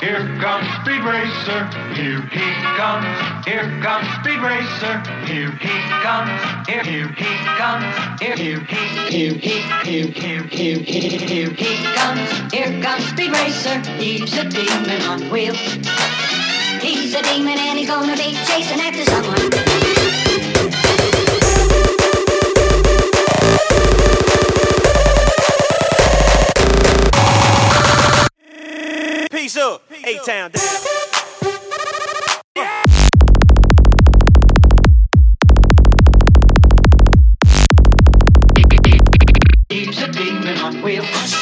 Speed Racer. Here he comes. Here comes Speed Racer. Here he comes. Here, here he comes. Here, here he, here he, here, here, here, here, here he comes. Here comes Speed Racer. He's a demon on wheels. He's a demon and he's gonna be chasing after someone. Peace up. A Town down. keeps a demon on wheels.